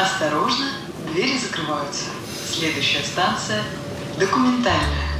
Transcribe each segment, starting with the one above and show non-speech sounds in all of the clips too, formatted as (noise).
Осторожно, двери закрываются. Следующая станция – документальная.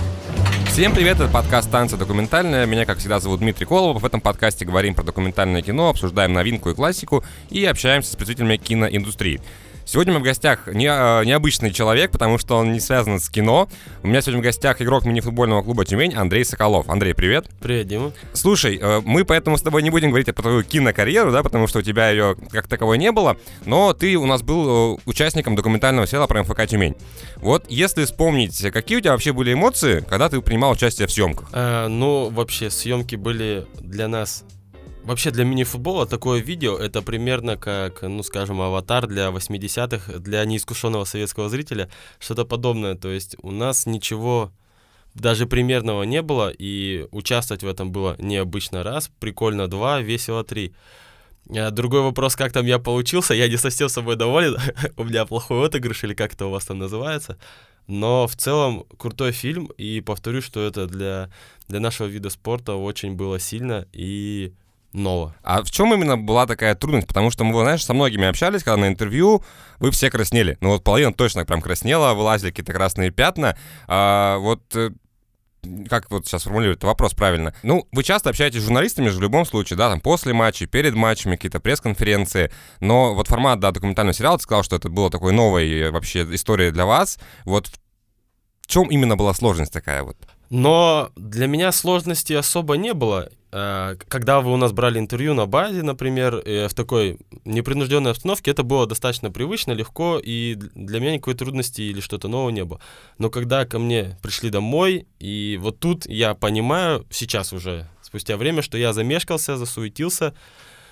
Всем привет, это подкаст «Станция документальная». Меня, как всегда, зовут Дмитрий Колобов. В этом подкасте говорим про документальное кино, обсуждаем новинку и классику и общаемся с представителями киноиндустрии. Сегодня мы в гостях не, э, необычный человек, потому что он не связан с кино. У меня сегодня в гостях игрок мини-футбольного клуба «Тюмень» Андрей Соколов. Андрей, привет. Привет, Дима. Слушай, э, мы поэтому с тобой не будем говорить про твою кинокарьеру, да, потому что у тебя ее как таковой не было, но ты у нас был э, участником документального сериала про МФК «Тюмень». Вот если вспомнить, какие у тебя вообще были эмоции, когда ты принимал участие в съемках? А, ну, вообще, съемки были для нас Вообще для мини-футбола такое видео это примерно как, ну скажем, аватар для 80-х, для неискушенного советского зрителя, что-то подобное. То есть у нас ничего даже примерного не было, и участвовать в этом было необычно раз, прикольно два, весело три. А другой вопрос, как там я получился, я не совсем собой доволен, (laughs) у меня плохой отыгрыш, или как это у вас там называется. Но в целом крутой фильм, и повторю, что это для, для нашего вида спорта очень было сильно, и нового. А в чем именно была такая трудность? Потому что мы, знаешь, со многими общались, когда на интервью вы все краснели. Ну вот половина точно прям краснела, вылазили какие-то красные пятна. А, вот э, как вот сейчас формулировать вопрос правильно? Ну, вы часто общаетесь с журналистами же в любом случае, да, там после матчей, перед матчами, какие-то пресс-конференции, но вот формат, да, документального сериала, ты сказал, что это было такой новой э, вообще историей для вас. Вот в чем именно была сложность такая вот? Но для меня сложности особо не было. Э, когда вы у нас брали интервью на базе, например, э, в такой непринужденной обстановке, это было достаточно привычно, легко, и для меня никакой трудности или что-то нового не было. Но когда ко мне пришли домой, и вот тут я понимаю, сейчас уже, спустя время, что я замешкался, засуетился,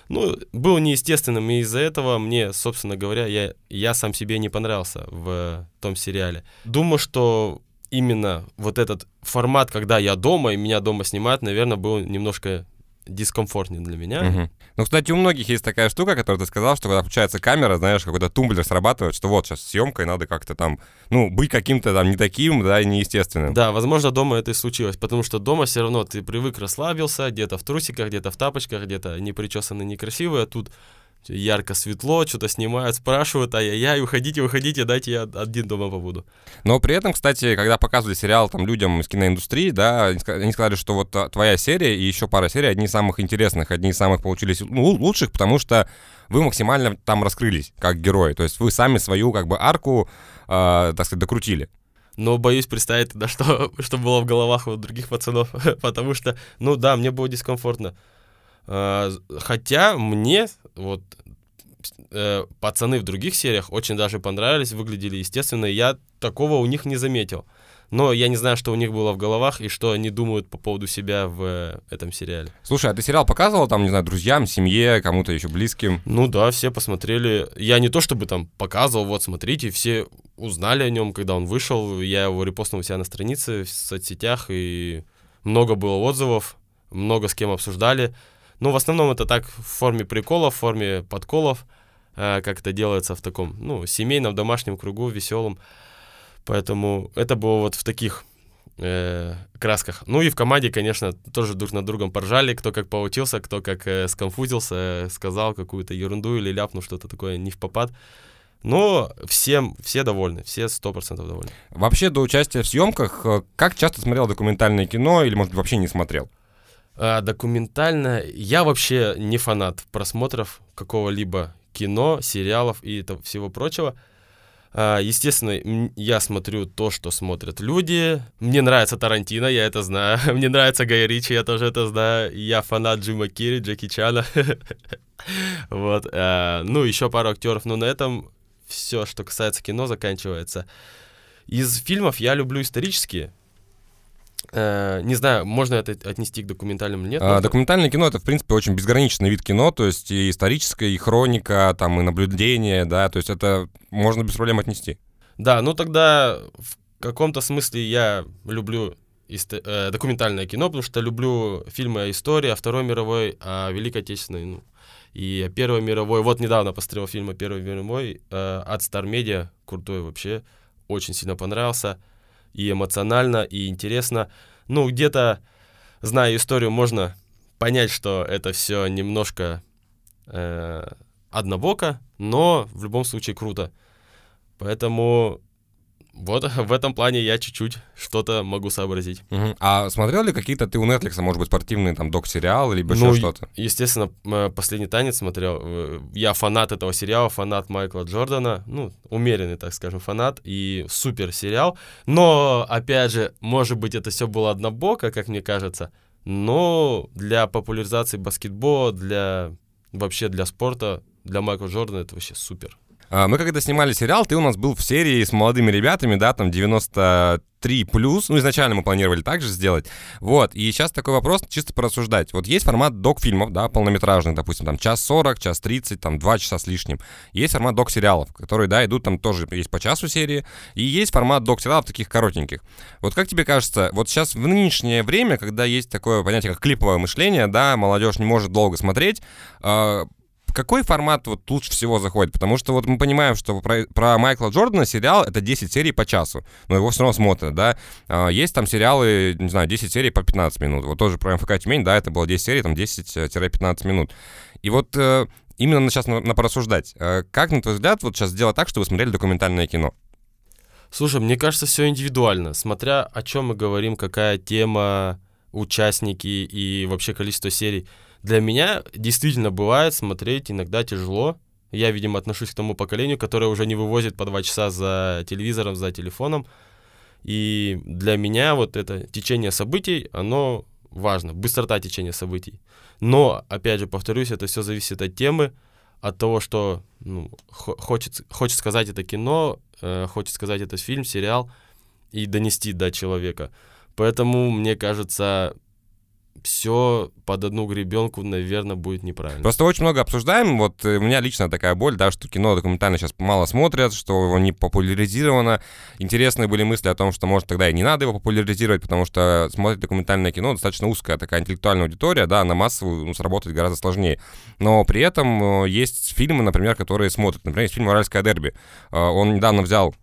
ну, был неестественным, и из-за этого мне, собственно говоря, я, я сам себе не понравился в том сериале. Думаю, что именно вот этот формат, когда я дома и меня дома снимают, наверное, был немножко дискомфортнее для меня. Угу. Ну, кстати, у многих есть такая штука, которую ты сказал, что когда включается камера, знаешь, какой-то тумблер срабатывает, что вот сейчас съемка, и надо как-то там, ну, быть каким-то там не таким, да, и неестественным. Да, возможно, дома это и случилось, потому что дома все равно ты привык, расслабился, где-то в трусиках, где-то в тапочках, где-то не причесанный, некрасивый, а тут ярко светло, что-то снимают, спрашивают, ай-яй-яй, уходите, уходите, дайте я один дома побуду. Но при этом, кстати, когда показывали сериал там людям из киноиндустрии, да, они сказали, что вот твоя серия и еще пара серий одни из самых интересных, одни из самых получились ну, лучших, потому что вы максимально там раскрылись как герои, то есть вы сами свою как бы арку, э, так сказать, докрутили но боюсь представить да, что, (laughs) что было в головах у других пацанов, (laughs) потому что, ну да, мне было дискомфортно. А, хотя мне вот э, пацаны в других сериях очень даже понравились, выглядели естественно, я такого у них не заметил. Но я не знаю, что у них было в головах и что они думают по поводу себя в э, этом сериале. Слушай, а ты сериал показывал там, не знаю, друзьям, семье, кому-то еще близким? Ну да, все посмотрели. Я не то чтобы там показывал, вот смотрите, все узнали о нем, когда он вышел. Я его репостнул у себя на странице в соцсетях, и много было отзывов, много с кем обсуждали. Ну, в основном это так в форме приколов, в форме подколов, э, как это делается в таком, ну, семейном, домашнем кругу, веселом. Поэтому это было вот в таких э, красках. Ну и в команде, конечно, тоже друг над другом поржали, кто как поучился, кто как э, сконфузился, э, сказал какую-то ерунду или ляпнул что-то такое не в попад. Но всем, все довольны, все сто процентов довольны. Вообще до участия в съемках, э, как часто смотрел документальное кино или, может быть, вообще не смотрел? А, документально. Я вообще не фанат просмотров какого-либо кино, сериалов и этого всего прочего. А, естественно, я смотрю то, что смотрят люди. Мне нравится Тарантино, я это знаю. (laughs) Мне нравится Гай Ричи, я тоже это знаю. Я фанат Джима Кири, Джеки Чана. (laughs) Вот. А, ну, еще пару актеров. Но на этом все, что касается кино, заканчивается. Из фильмов я люблю исторические. Э, не знаю, можно это отнести к документальному или нет. А, документальное кино это, в принципе, очень безграничный вид кино, то есть и историческое, и хроника, там, и наблюдение, да, то есть это можно без проблем отнести. Да, ну тогда в каком-то смысле я люблю э, документальное кино, потому что люблю фильмы о истории, о Второй мировой, о Великой Отечественной, ну, и о Первой мировой. Вот недавно посмотрел фильм о Первой мировой э, от Star Media, крутой вообще, очень сильно понравился и эмоционально, и интересно. Ну, где-то, зная историю, можно понять, что это все немножко э, однобоко, но в любом случае круто. Поэтому вот (laughs) в этом плане я чуть-чуть что-то могу сообразить. Мгм. А смотрел ли какие-то ты у Netflix, может быть, спортивные там док-сериалы, либо Ну, еще что-то? Естественно, м, «Последний танец» смотрел. Э, Я фанат этого сериала, фанат Майкла Джордана. Ну, умеренный, так скажем, фанат. И супер сериал. Но, опять же, может быть, это все было однобоко, как мне кажется. Но для популяризации баскетбола, для вообще для спорта, для Майкла Джордана это вообще супер. А, Мы когда снимали сериал, ты у нас был в серии с молодыми ребятами, да, там 93 плюс. Ну, изначально мы планировали так же сделать. Вот, и сейчас такой вопрос, чисто порассуждать. Вот есть формат док-фильмов, да, полнометражных, допустим, там час 40, час 30, там 2 часа с лишним. Есть формат док-сериалов, которые, да, идут там тоже, есть по часу серии. И есть формат док-сериалов таких коротеньких. Вот как тебе кажется, вот сейчас в нынешнее время, когда есть такое понятие, как клиповое мышление, да, молодежь не может долго смотреть, а, какой формат вот лучше всего заходит? Потому что вот мы понимаем, что про, про Майкла Джордана сериал это 10 серий по часу, но его все равно смотрят, да. А, есть там сериалы, не знаю, 10 серий по 15 минут. Вот тоже про МФК Тюмень, да, это было 10 серий, там 10-15 минут. И вот э, именно сейчас на, на порассуждать. Э, как, на твой взгляд, вот сейчас сделать так, чтобы вы смотрели документальное кино? Слушай, мне кажется, все индивидуально. Смотря о чем мы говорим, какая тема, участники и вообще количество серий. Для меня действительно бывает смотреть иногда тяжело. Я, видимо, отношусь к тому поколению, которое уже не вывозит по два часа за телевизором, за телефоном. И для меня вот это течение событий, оно важно, быстрота течения событий. Но, опять же, повторюсь, это все зависит от темы, от того, что ну, хо- хочет, хочет сказать это кино, э, хочет сказать это фильм, сериал, и донести до человека. Поэтому, мне кажется, все под одну гребенку, наверное, будет неправильно. Просто очень много обсуждаем. Вот э, у меня лично такая боль, да, что кино документально сейчас мало смотрят, что его не популяризировано. Интересные были мысли о том, что, может, тогда и не надо его популяризировать, потому что смотреть документальное кино достаточно узкая такая интеллектуальная аудитория, да, на массовую ну, сработать гораздо сложнее. Но при этом э, есть фильмы, например, которые смотрят. Например, есть фильм «Уральское дерби». Э, Он недавно взял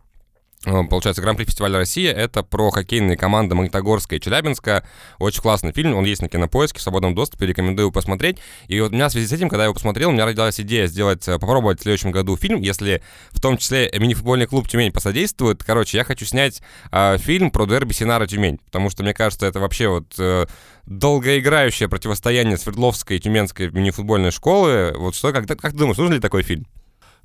Получается, Гран-при фестиваля Россия — это про хоккейные команды Магнитогорска и Челябинска. Очень классный фильм, он есть на Кинопоиске, в свободном доступе, рекомендую посмотреть. И вот у меня в связи с этим, когда я его посмотрел, у меня родилась идея сделать, э, попробовать в следующем году фильм, если в том числе мини-футбольный клуб Тюмень посодействует. Короче, я хочу снять э, фильм про дерби Синара Тюмень, потому что, мне кажется, это вообще вот э, долгоиграющее противостояние Свердловской и Тюменской мини-футбольной школы. Вот что, как, как ты думаешь, нужен ли такой фильм?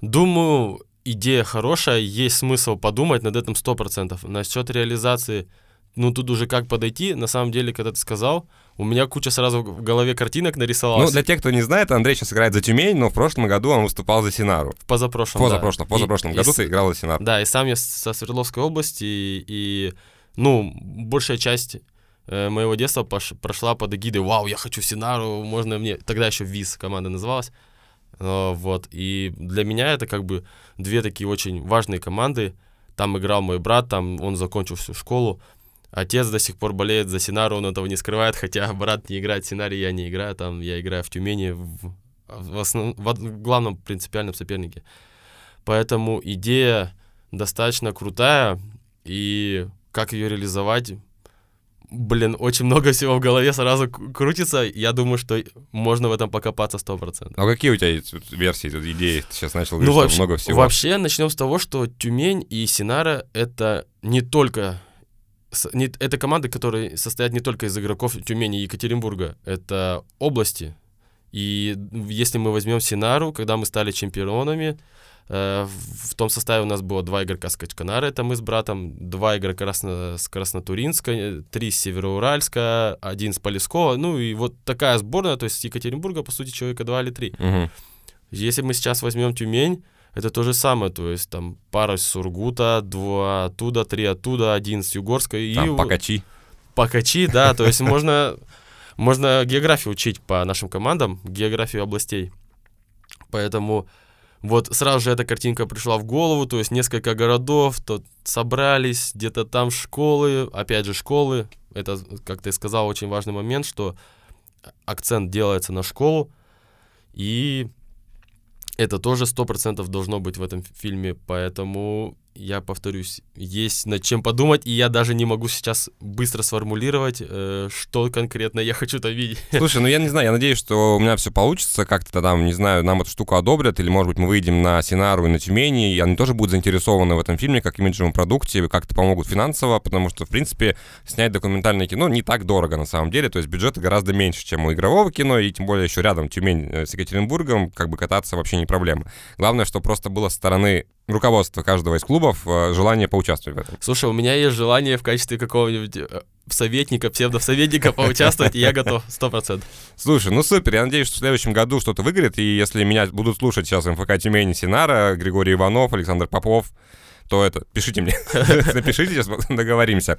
Думаю, идея хорошая, есть смысл подумать над этим 100%. Насчет реализации, ну тут уже как подойти, на самом деле, когда ты сказал, у меня куча сразу в голове картинок нарисовалась. Ну, для тех, кто не знает, Андрей сейчас играет за Тюмень, но в прошлом году он выступал за Синару. В позапрошлом, Позапрошлом, да. позапрошлом И- году и ты играл за Синару. Да, и сам я со Свердловской области, и, и, ну, большая часть э, моего детства пош- прошла под эгидой «Вау, я хочу Синару, можно мне...» Тогда еще ВИЗ команда называлась. Э, вот, и для меня это как бы две такие очень важные команды. Там играл мой брат, там он закончил всю школу. Отец до сих пор болеет за Синару, он этого не скрывает, хотя (laughs) брат не играет в Синаре, я не играю, там я играю в Тюмени в, в, основ- в главном принципиальном сопернике. Поэтому идея достаточно крутая, и как ее реализовать, блин, очень много всего в голове сразу крутится. Я думаю, что можно в этом покопаться 100%. А какие у тебя версии, идеи? Ты сейчас начал Ну, говорить, что вообще, много всего. вообще начнем с того, что Тюмень и Синара — это не только... не- это команды, которые состоят не только из игроков Тюмени и Екатеринбурга. Это области. И если мы возьмем Синару, когда мы стали чемпионами, в в том составе у нас было два игрока с Качканара, это мы с братом, два игрока красно, с Краснотуринска, э, три с Североуральска, один с Полескова. Ну и вот такая сборная, то есть с Екатеринбурга, по сути, человека два или три. Мгм. Если мы сейчас возьмем Тюмень, это то же самое, то есть там пара с Сургута, два оттуда, три оттуда, один с Югорска и Там покачи. Покачи, да, то есть (laughs) можно, можно географию учить по нашим командам, географию областей. Поэтому вот сразу же эта картинка пришла в голову, то есть несколько городов, то собрались, где-то там школы, опять же школы, это, как ты сказал, очень важный момент, что акцент делается на школу, и это тоже 100% должно быть в этом фильме, поэтому я повторюсь, есть над чем подумать, и я даже не могу сейчас быстро сформулировать, э, что конкретно я хочу там видеть. (laughs) Слушай, ну я не знаю, я надеюсь, что у меня все получится, как-то там, не знаю, нам эту штуку одобрят, или, может быть, мы выйдем на Синару и на Тюмени, и они тоже будут заинтересованы в этом фильме, как имиджевом продукте, как-то помогут финансово, потому что, в принципе, снять документальное кино не так дорого на самом деле, то есть бюджеты гораздо меньше, чем у игрового кино, и тем более еще рядом Тюмень э, с Екатеринбургом, как бы кататься вообще не проблема. Главное, что просто было со стороны руководства каждого из клубов э, желание поучаствовать в этом. Слушай, у меня есть желание в качестве какого-нибудь э, советника, псевдосоветника поучаствовать, и я готов, сто процентов. Слушай, ну супер, я надеюсь, что в следующем году что-то выиграет, и если меня будут слушать сейчас МФК Тюмени Синара, Григорий Иванов, Александр Попов, то это, пишите мне, (laughs) напишите, сейчас договоримся.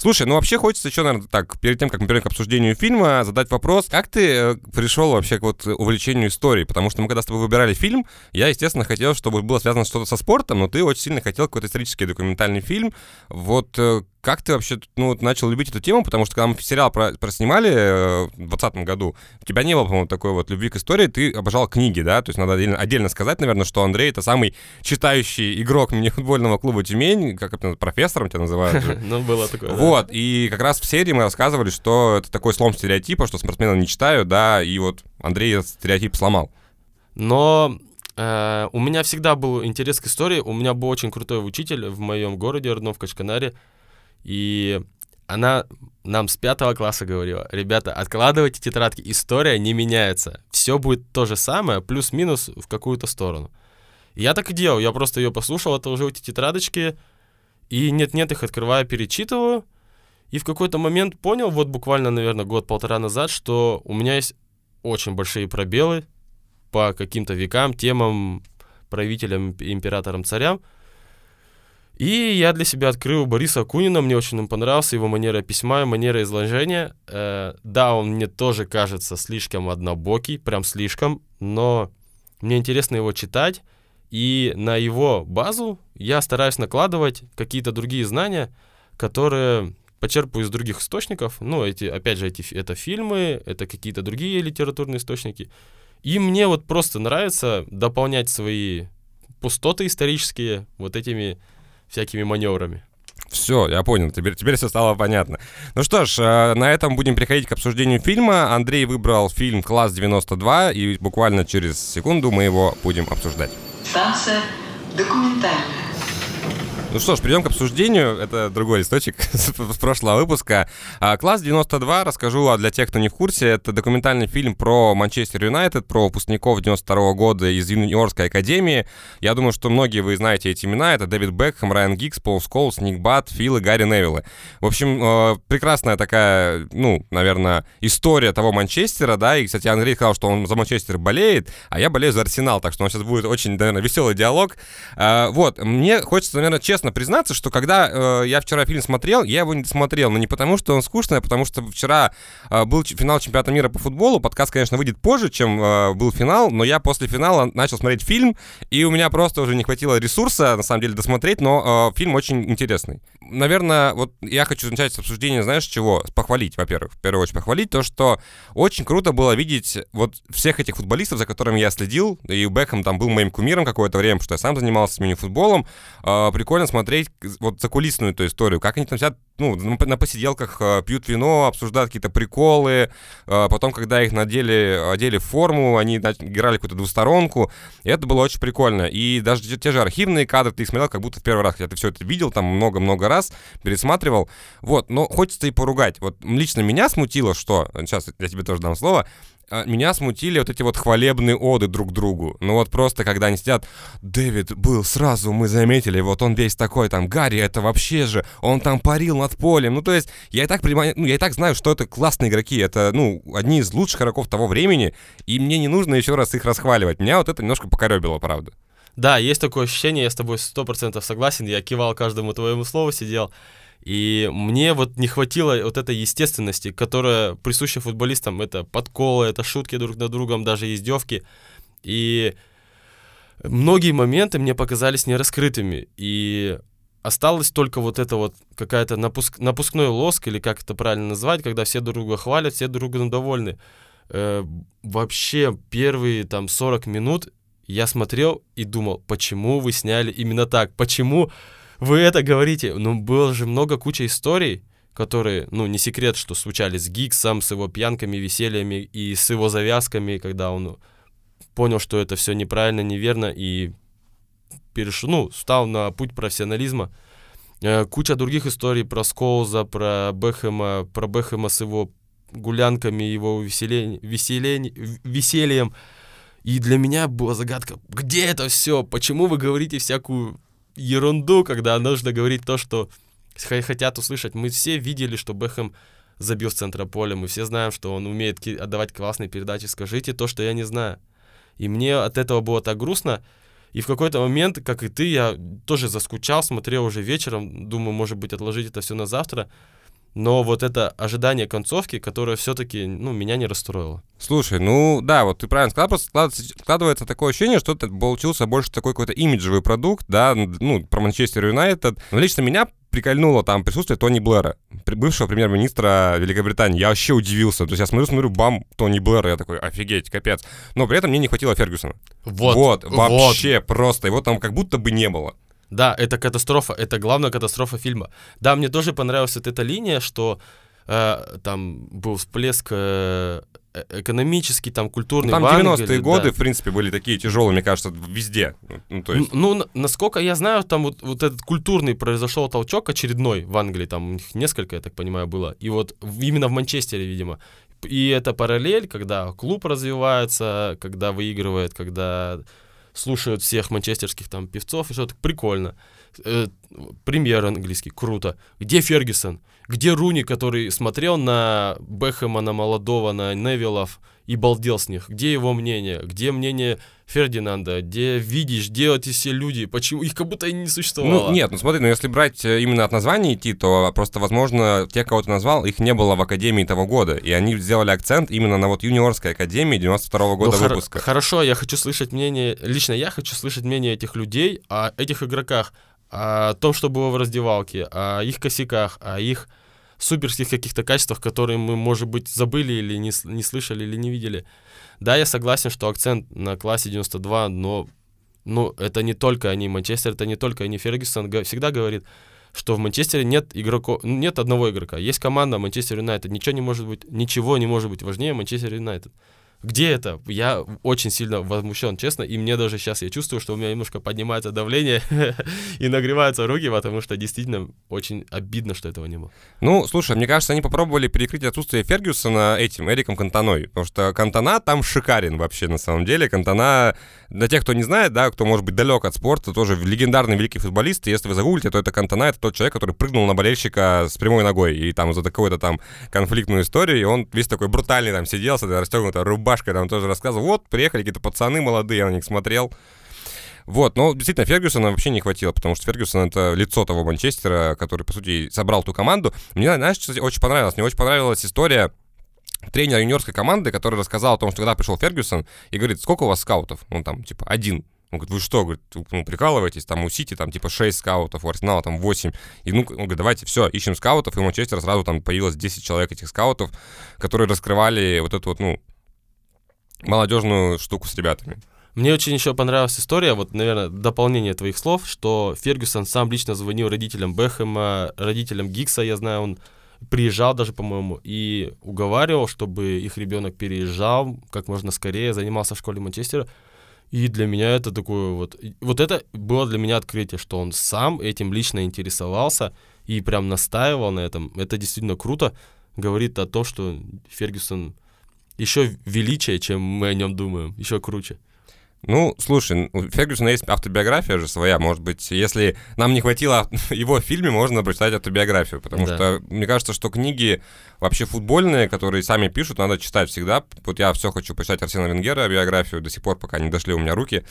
Слушай, ну вообще хочется еще, наверное, так, перед тем, как мы перейдем к обсуждению фильма, задать вопрос, как ты э, пришел вообще к вот увлечению историей? Потому что мы когда с тобой выбирали фильм, я, естественно, хотел, чтобы было связано что-то со спортом, но ты очень сильно хотел какой-то исторический документальный фильм. Вот э, как ты вообще ну, начал любить эту тему? Потому что когда мы сериал про, проснимали э, в 2020 году, у тебя не было, по-моему, такой вот любви к истории, ты обожал книги, да? То есть надо отдельно, отдельно сказать, наверное, что Андрей — это самый читающий игрок (laughs) мини-футбольного клуба «Тюмень», как это профессором тебя называют. (laughs) Ну, было такое, Вот, и как раз в серии мы рассказывали, что это такой слом стереотипа, что спортсмены не читают, да, и вот Андрей этот стереотип сломал. Но э, у меня всегда был интерес к истории. У меня был очень крутой учитель в моем городе, родном, в Качканаре. И она нам с пятого класса говорила, ребята, откладывайте тетрадки, история не меняется. Все будет то же самое, плюс-минус в какую-то сторону. Я так и делал, я просто ее послушал, отложил эти тетрадочки, и нет-нет их открываю, перечитываю, и в какой-то момент понял, вот буквально, наверное, год-полтора назад, что у меня есть очень большие пробелы по каким-то векам, темам, правителям, императорам, царям — и я для себя открыл Бориса Акунина, мне очень он понравился, его манера письма, манера изложения. Э, да, он мне тоже кажется слишком однобокий, прям слишком, но мне интересно его читать, и на его базу я стараюсь накладывать какие-то другие знания, которые почерпаю из других источников. Ну, эти, опять же, эти, это фильмы, это какие-то другие литературные источники. И мне вот просто нравится дополнять свои пустоты исторические вот этими всякими маневрами. Все, я понял, теперь, теперь все стало понятно. Ну что ж, э, на этом будем переходить к обсуждению фильма. Андрей выбрал фильм «Класс 92», и буквально через секунду мы его будем обсуждать. Станция документальная. Ну что ж, перейдем к обсуждению. Это другой листочек (laughs) с прошлого выпуска. А, Класс 92, расскажу а для тех, кто не в курсе, это документальный фильм про Манчестер Юнайтед, про выпускников 92 года из юниорской академии. Я думаю, что многие вы знаете эти имена. Это Дэвид Бекхэм, Райан Гикс, Пол Сколс, Ник Бат, Фил и Гарри Невиллы. В общем, э, прекрасная такая, ну, наверное, история того Манчестера, да, и, кстати, Андрей сказал, что он за Манчестер болеет, а я болею за Арсенал, так что у нас сейчас будет очень, наверное, веселый диалог. А, вот, мне хочется, наверное, честно честно признаться, что когда э, я вчера фильм смотрел, я его не смотрел, но не потому, что он скучный, а потому что вчера э, был финал чемпионата мира по футболу. Подкаст, конечно, выйдет позже, чем э, был финал, но я после финала начал смотреть фильм, и у меня просто уже не хватило ресурса, на самом деле, досмотреть, но э, фильм очень интересный. Наверное, вот я хочу начать с обсуждения, знаешь, чего? Похвалить, во-первых, в первую очередь похвалить то, что очень круто было видеть вот всех этих футболистов, за которыми я следил, и Бекхэм там был моим кумиром какое-то время, потому что я сам занимался мини-футболом. Э, прикольно смотреть вот закулисную эту историю, как они там сидят, ну, на посиделках э, пьют вино, обсуждают какие-то приколы, э, потом, когда их надели, одели форму, они играли какую-то двусторонку, и это было очень прикольно. И даже те же архивные кадры ты их смотрел как будто в первый раз, хотя ты все это видел там много-много раз, пересматривал, вот, но хочется и поругать. Вот лично меня смутило, что, сейчас я тебе тоже дам слово, меня смутили вот эти вот хвалебные оды друг другу. Ну вот просто, когда они сидят, Дэвид был сразу, мы заметили, вот он весь такой, там, Гарри, это вообще же, он там парил над полем. Ну то есть, я и так понимаю, ну я и так знаю, что это классные игроки, это, ну, одни из лучших игроков того времени, и мне не нужно еще раз их расхваливать. Меня вот это немножко покоребило, правда. Да, есть такое ощущение, я с тобой сто процентов согласен, я кивал каждому твоему слову, сидел. И мне вот не хватило вот этой естественности, которая присуща футболистам. Это подколы, это шутки друг над другом, даже издевки. И многие моменты мне показались нераскрытыми. И осталось только вот это вот какая-то напуск, напускной лоск, или как это правильно назвать, когда все друг друга хвалят, все друг другу довольны. Э, вообще первые там 40 минут Я смотрел и думал, почему вы сняли именно так? Почему вы это говорите? Ну, было же много куча историй, которые, ну, не секрет, что случались с Гиксом, с его пьянками, весельями и с его завязками, когда он понял, что это все неправильно, неверно, и перешел, ну, стал на путь профессионализма. Э, куча других историй про Скоуза, про Бэхэма, про Бэхэма с его гулянками, его веселень, веселень, весельем. И для меня была загадка, где это все? Почему вы говорите всякую ерунду, когда нужно говорить то, что хотят услышать. Мы все видели, что Бэхэм забил с центра поля, мы все знаем, что он умеет отдавать классные передачи. Скажите то, что я не знаю. И мне от этого было так грустно. И в какой-то момент, как и ты, я тоже заскучал, смотрел уже вечером, думаю, может быть, отложить это все на завтра. Но вот это ожидание концовки, которое все-таки, ну, меня не расстроило. Слушай, ну да, вот ты правильно сказал, просто складывается такое ощущение, что это получился больше такой какой-то имиджевый продукт, да, ну, про Манчестер Юнайтед. Но лично меня прикольнуло там присутствие Тони Блэра, бывшего премьер-министра Великобритании. Я вообще удивился. То есть я смотрю, смотрю, бам, Тони Блэра. Я такой, офигеть, капец. Но при этом мне не хватило Фергюсона. Вот. Вот, вообще вот. просто. Его там как будто бы не было. Да, это катастрофа, это главная катастрофа фильма. Да, мне тоже понравилась вот эта линия, что э, там был всплеск э, Э, экономический, там, культурный ну, Там 90-е годы, да. в принципе, были такие тяжелые, мне кажется, везде. Ну, то есть... ну, насколько я знаю, там вот, вот этот культурный произошел толчок очередной в Англии, там у них несколько, я так понимаю, было. И вот именно в Манчестере, видимо. И это параллель, когда клуб развивается, когда выигрывает, когда слушают всех манчестерских там певцов, и что-то прикольно. Э, премьер английский, круто. Где Фергюсон? Где Руни, который смотрел на Бэхэма, на молодого, на Невилов и балдел с них? Где его мнение? Где мнение Фердинанда? Где видишь, где эти все люди? Почему их как будто и не существовало? Ну, нет, ну смотри, ну если брать э, именно от названия идти, то просто, возможно, те, кого ты назвал, их не было в Академии того года, и они сделали акцент именно на вот юниорской Академии 92 -го года ну, выпуска. Хор- хорошо, я хочу слышать мнение, лично я хочу слышать мнение этих людей о этих игроках о том, что было в раздевалке, о их косяках, о их суперских каких-то качествах, которые мы, может быть, забыли или не, не слышали, или не видели. Да, я согласен, что акцент на классе 92, но ну, это не только они, Манчестер, это не только они. Фергюсон всегда говорит, что в Манчестере нет игроков, нет одного игрока. Есть команда Манчестер Юнайтед. Ничего не может быть, ничего не может быть важнее Манчестер Юнайтед. Где это? Я очень сильно возмущен, честно, и мне даже сейчас я чувствую, что у меня немножко поднимается давление (laughs) и нагреваются руки, потому что действительно очень обидно, что этого не было. Ну, слушай, мне кажется, они попробовали перекрыть отсутствие Фергюсона этим, Эриком Кантаной, потому что Кантана там шикарен вообще на самом деле. Кантана, для тех, кто не знает, да, кто может быть далек от спорта, тоже легендарный великий футболист, и если вы загуглите, то это Кантана, это тот человек, который прыгнул на болельщика с прямой ногой, и там за какую-то там конфликтную историю, и он весь такой брутальный там сидел с этой расстегнутой рубашкой, там тоже рассказывал, вот, приехали какие-то пацаны молодые, я на них смотрел. Вот, но действительно, Фергюсона вообще не хватило, потому что Фергюсон — это лицо того Манчестера, который, по сути, собрал ту команду. Мне, знаешь, кстати, очень понравилось? Мне очень понравилась история тренера юниорской команды, который рассказал о том, что когда пришел Фергюсон, и говорит, сколько у вас скаутов? Ну, там, типа, один. Он говорит, вы что, говорит, ну, прикалываетесь, там у Сити там типа 6 скаутов, у Арсенала там 8. И ну, он говорит, давайте, все, ищем скаутов, и у Манчестера сразу там появилось 10 человек этих скаутов, которые раскрывали вот эту вот, ну, молодежную штуку с ребятами. Мне очень еще понравилась история, вот, наверное, дополнение твоих слов, что Фергюсон сам лично звонил родителям Бэхэма, родителям Гикса, я знаю, он приезжал даже, по-моему, и уговаривал, чтобы их ребенок переезжал как можно скорее, занимался в школе Манчестера. И для меня это такое вот... Вот это было для меня открытие, что он сам этим лично интересовался и прям настаивал на этом. Это действительно круто. Говорит о том, что Фергюсон еще величие, чем мы о нем думаем, еще круче. Ну, слушай, у Фергюсона есть автобиография же своя. Может быть, если нам не хватило (laughs) его в фильме, можно прочитать автобиографию. Потому да. что мне кажется, что книги вообще футбольные, которые сами пишут, надо читать всегда. Вот я все хочу почитать Арсена Венгера биографию, до сих пор пока не дошли у меня руки.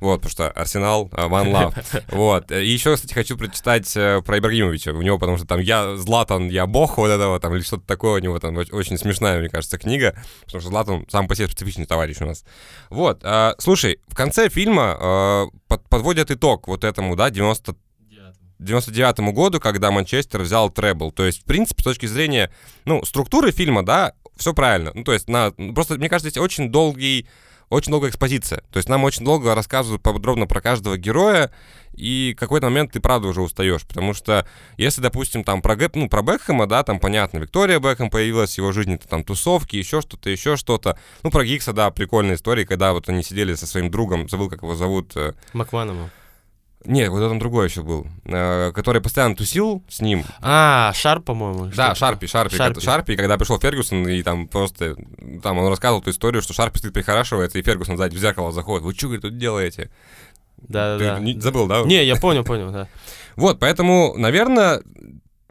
Вот, потому что Арсенал, One Love. (laughs) Вот. И еще, кстати, хочу прочитать uh, про Ибрагимовича. У него, потому что там я Златан, я бог вот этого, там, или что-то такое у него там очень смешная, мне кажется, книга. Потому что Златан сам по себе специфичный товарищ у нас. Вот. Uh, слушай, в конце фильма под, подводят итог вот этому, да, 90 99 году, когда Манчестер взял требл. То есть, в принципе, с точки зрения, ну, структуры фильма, да, все правильно. Ну, то есть, на, просто, мне кажется, здесь очень долгий очень долгая экспозиция. То есть нам очень долго рассказывают подробно про каждого героя, и какой-то момент ты, правда, уже устаешь. Потому что если, допустим, там про, Гэп, ну, про Бекхэма, да, там понятно, Виктория Бекхэм появилась, в его жизни там тусовки, еще что-то, еще что-то. Ну, про Гикса, да, прикольная история, когда вот они сидели со своим другом, забыл, как его зовут. э, Макманова. Не, вот там другой еще был, э, который постоянно тусил с ним. А, Шарп, по-моему. Да. Шарпи, Шарпи, Шарпи. Шарпи. Когда пришел Фергюсон, и там просто, там он рассказывал эту историю, что Шарпи стоит прихорашивается, и Фергюсон сзади в зеркало заходит. Вы что, говорит, тут делаете? Да-да-да. Ты не- забыл, да? Не, я понял, понял, да. Вот, поэтому, наверное,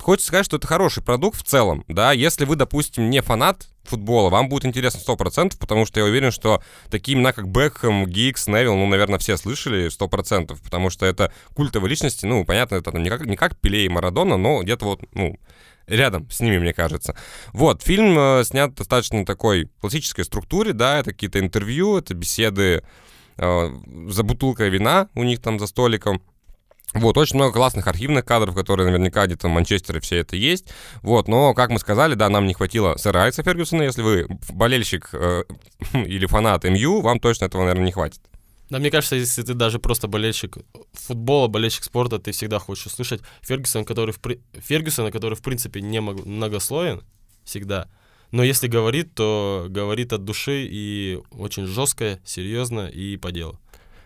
хочется сказать, что это хороший продукт в целом, да, если вы, допустим, не фанат футбола, вам будет интересно 100%, потому что я уверен, что такие имена, как Бекхэм, Гикс, Невилл, ну, наверное, все слышали 100%, потому что это культовые личности, ну, понятно, это не как, не как Пеле и Марадона, но где-то вот, ну, рядом с ними, мне кажется. Вот, фильм э, снят достаточно такой классической структуре, да, это какие-то интервью, это беседы э, за бутылкой вина у них там за столиком. Вот, очень много классных архивных кадров, которые наверняка где-то в Манчестере все это есть. Вот, но, как мы сказали, да, нам не хватило сэра Алекса Фергюсона. Если вы болельщик э, (laughs) или фанат МЮ, вам точно этого, наверное, не хватит. Да, мне кажется, если ты даже просто болельщик футбола, болельщик спорта, ты всегда хочешь услышать Фергюсона, который в, при- Фергюсона, который в принципе не многословен всегда. Но если говорит, то говорит от души и очень жестко, серьезно и по делу.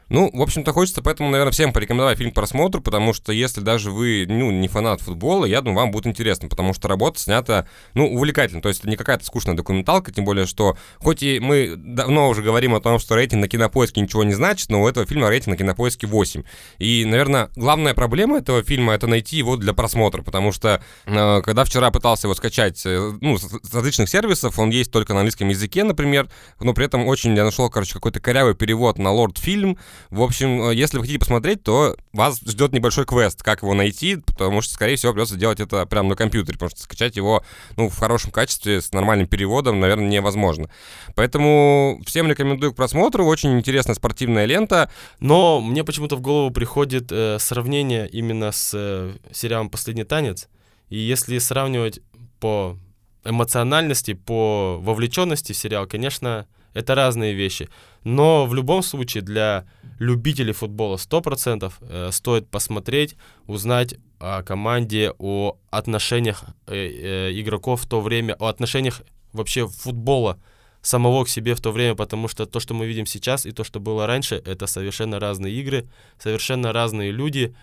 Ну, в общем-то, хочется поэтому, наверное, всем порекомендовать фильм к просмотру, потому что если даже вы, ну, не фанат футбола, я думаю, вам будет интересно, потому что работа снята, ну, увлекательно. То есть это не какая-то скучная документалка, тем более, что хоть и мы давно уже говорим о том, что рейтинг на кинопоиске ничего не значит, но у этого фильма рейтинг на кинопоиске 8. И, наверное, главная проблема этого фильма это найти его для просмотра, потому что э, когда вчера пытался его скачать, э, ну, с, различных сервисов, он есть только на английском языке, например, но при этом очень я нашел, короче, какой-то корявый перевод на Лорд фильм. В общем, э, если вы хотите посмотреть, то вас ждет небольшой квест, как его найти, потому что, скорее всего, придется делать это прямо на компьютере, потому что скачать его, ну, в хорошем качестве, с нормальным переводом, наверное, невозможно. Поэтому всем рекомендую к просмотру. Очень интересная спортивная лента. Но мне почему-то в голову приходит э, сравнение именно с э, сериалом «Последний танец». И если сравнивать по эмоциональности, по вовлеченности в сериал, конечно, это разные вещи. Но в любом случае для любителей футбола 100% э, стоит посмотреть, узнать о команде, о отношениях э, э, игроков в то время, о отношениях вообще футбола самого к себе в то время, потому что то, что мы видим сейчас, и то, что было раньше, это совершенно разные игры, совершенно разные люди,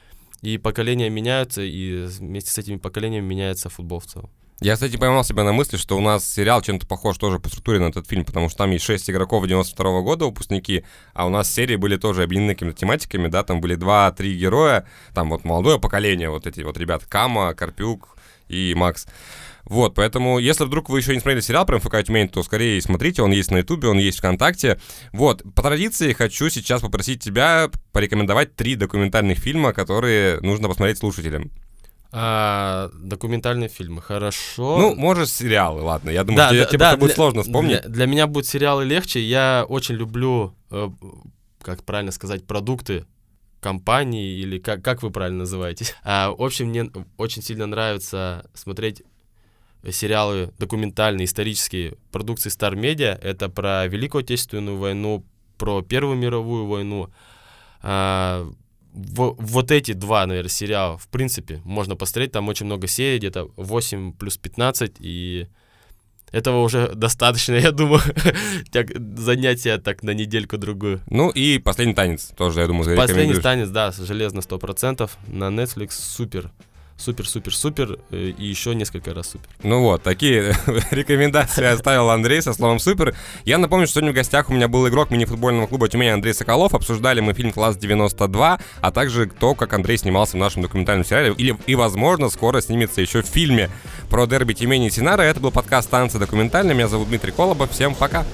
и поколения меняются, и вместе с этими поколениями меняется футбол в целом. Я, кстати, поймал себя на мысли, что у нас сериал чем-то похож тоже по структуре на этот фильм, потому что там есть 6 игроков 92 года, выпускники, а у нас серии были тоже объединены какими-то тематиками, да, там были 2-3 героя, там вот молодое поколение, вот эти вот ребята, Кама, Карпюк и Макс. Вот, поэтому, если вдруг вы еще не смотрели сериал про МФК Тюмень, то скорее смотрите, он есть на Ютубе, он есть ВКонтакте. Вот, по традиции хочу сейчас попросить тебя порекомендовать три документальных фильма, которые нужно посмотреть слушателям. А, документальные фильмы, хорошо. Ну, может, сериалы, ладно. Я думаю, тебе, тебе это будет для- сложно вспомнить. Для, для меня будут сериалы легче. Я очень люблю, э, как правильно сказать, продукты компании или как, как вы правильно называете. А, в общем, мне очень сильно нравится смотреть сериалы документальные, исторические продукции Star Media. Это про Великую Отечественную войну, про Первую мировую войну. А, в- вот эти два, наверное, сериала, в принципе, можно посмотреть. Там очень много серий, где-то 8 плюс 15, и этого уже (laughs) достаточно, я думаю, (laughs) так, занятия так на недельку-другую. Ну и последний танец тоже, я думаю, Последний танец, да, железно 100%, на Netflix супер. Супер, супер, супер, э, и еще несколько раз супер. Ну вот, такие (laughs) рекомендации оставил Андрей со словом «супер». Я напомню, что сегодня в гостях у меня был игрок мини-футбольного клуба «Тюмень» Андрей Соколов. Обсуждали мы фильм «Класс 92», а также то, как Андрей снимался в нашем документальном сериале. Или, и, возможно, скоро снимется еще в фильме про дерби Тюмени и Синара. Это был подкаст «Танцы документальные». Меня зовут Дмитрий Колобов. Всем пока!